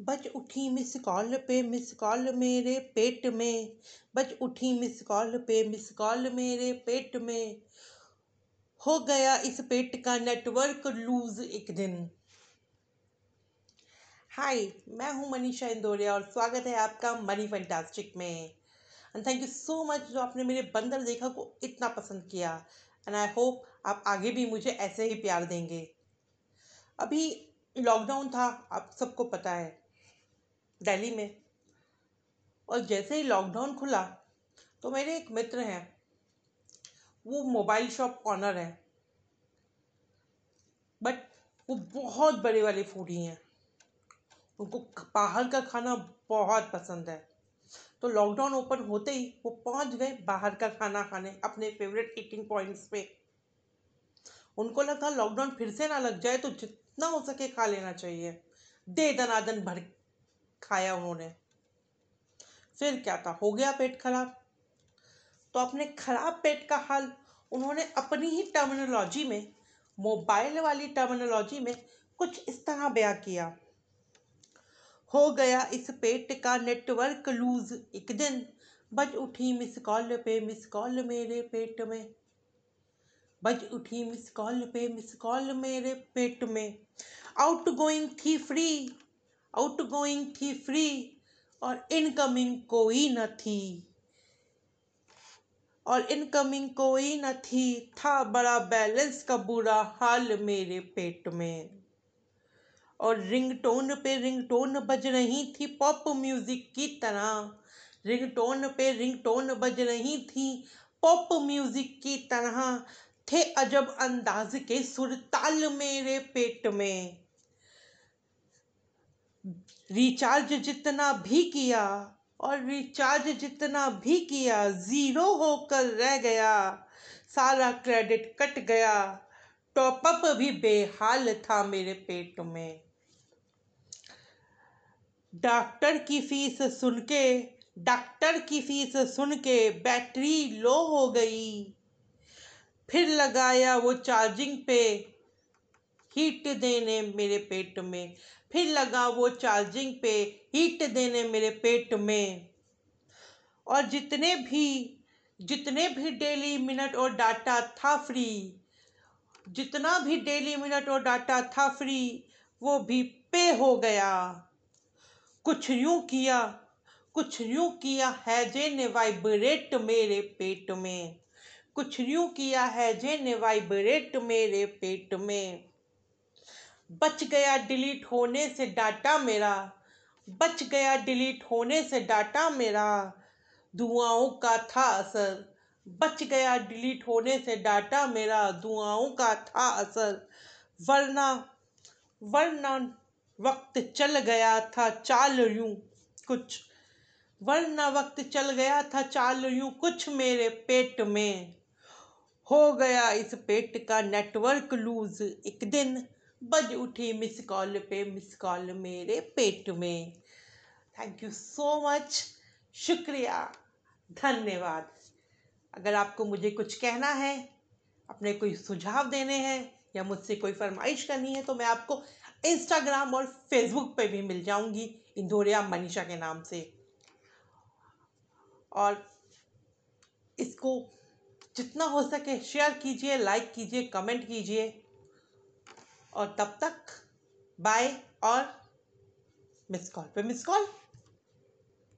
बज उठी miss call पे, मिस कॉल मेरे पेट में। बज उठी मिस कॉल पे, मिस कॉल मेरे पेट में। हो गया इस पेट का नेटवर्क लूज एक दिन। हाय मैं हूँ मनीषा इंदौरिया और स्वागत है आपका मनी फैंटास्टिक में। And thank you so much जो आपने मेरे बंदर देखा को इतना पसंद किया। एंड आई होप आप आगे भी मुझे ऐसे ही प्यार देंगे। अभी लॉकडाउन था, आप सबको पता है। दिल्ली में। और जैसे ही लॉकडाउन खुला तो मेरे एक मित्र हैं, वो मोबाइल शॉप ऑनर है। बट वो बहुत बड़े वाले फूडी हैं। उनको बाहर का खाना बहुत पसंद है। तो लॉकडाउन ओपन होते ही वो पहुँच गए बाहर का खाना खाने, अपने फेवरेट ईटिंग पॉइंट्स पे। उनको लगा लॉकडाउन फिर से ना लग जाए तो जितना हो सके खा लेना चाहिए। दे दनादन भर खाया उन्होंने। फिर क्या था? हो गया पेट खराब। तो अपने खराब पेट का हाल उन्होंने अपनी ही टर्मिनोलॉजी में मोबाइल वाली टर्मिनोलॉजी में कुछ इस तरह बयां किया। हो गया इस पेट का नेटवर्क लूज एक दिन बज उठी मिस कॉल पे मिस कॉल मेरे पेट में। बज उठी मिस कॉल पे मिस कॉल मेरे पेट में। आउट गोइंग थी फ्री आउट गोइंग थी फ्री और इनकमिंग कोई न थी। और इनकमिंग कोई न थी, था बड़ा बैलेंस का बुरा हाल मेरे पेट में। और रिंगटोन पे रिंगटोन बज रही थी पॉप म्यूज़िक की तरह। रिंगटोन पे रिंगटोन बज रही थी पॉप म्यूज़िक की तरह। थे अजब अंदाज के सुरताल मेरे पेट में। रिचार्ज जितना भी किया और रिचार्ज जितना भी किया ज़ीरो होकर रह गया। सारा क्रेडिट कट गया। टॉपअप भी बेहाल था मेरे पेट में। डॉक्टर की फ़ीस सुन के डॉक्टर की फ़ीस सुन के बैटरी लो हो गई। फिर लगाया वो चार्जिंग पे। हीट देने मेरे पेट में। फिर लगा वो चार्जिंग पे हीट देने मेरे पेट में। और जितने भी जितने भी डेली मिनट और डाटा था फ्री जितना भी डेली मिनट और डाटा था फ्री वो भी पे हो गया। कुछ यूँ किया, कुछ यूँ किया है जे ने वाइब्रेट मेरे पेट में। कुछ यूँ किया है जे ने वाइब्रेट मेरे पेट में। बच गया डिलीट होने से डाटा मेरा, बच गया डिलीट होने से डाटा मेरा। दुआओं का था असर, बच गया डिलीट होने से डाटा मेरा। दुआओं का था असर, वरना वरना वक्त चल गया था, चाल यूँ कुछ। वरना वक्त चल गया था, चाल यूँ कुछ मेरे पेट में। हो गया इस पेट का नेटवर्क लूज, एक दिन बज उठी मिस कॉल पे मिस कॉल मेरे पेट में। थैंक यू सो मच शुक्रिया। धन्यवाद। अगर आपको मुझे कुछ कहना है, अपने कोई सुझाव देने हैं, या मुझसे कोई फरमाइश करनी है तो मैं आपको इंस्टाग्राम और फेसबुक पे भी मिल जाऊँगी, इंदौरिया मनीषा के नाम से। और इसको जितना हो सके शेयर कीजिए लाइक कीजिए कमेंट कीजिए। और तब तक बाय और मिस कॉल। पे मिस कॉल।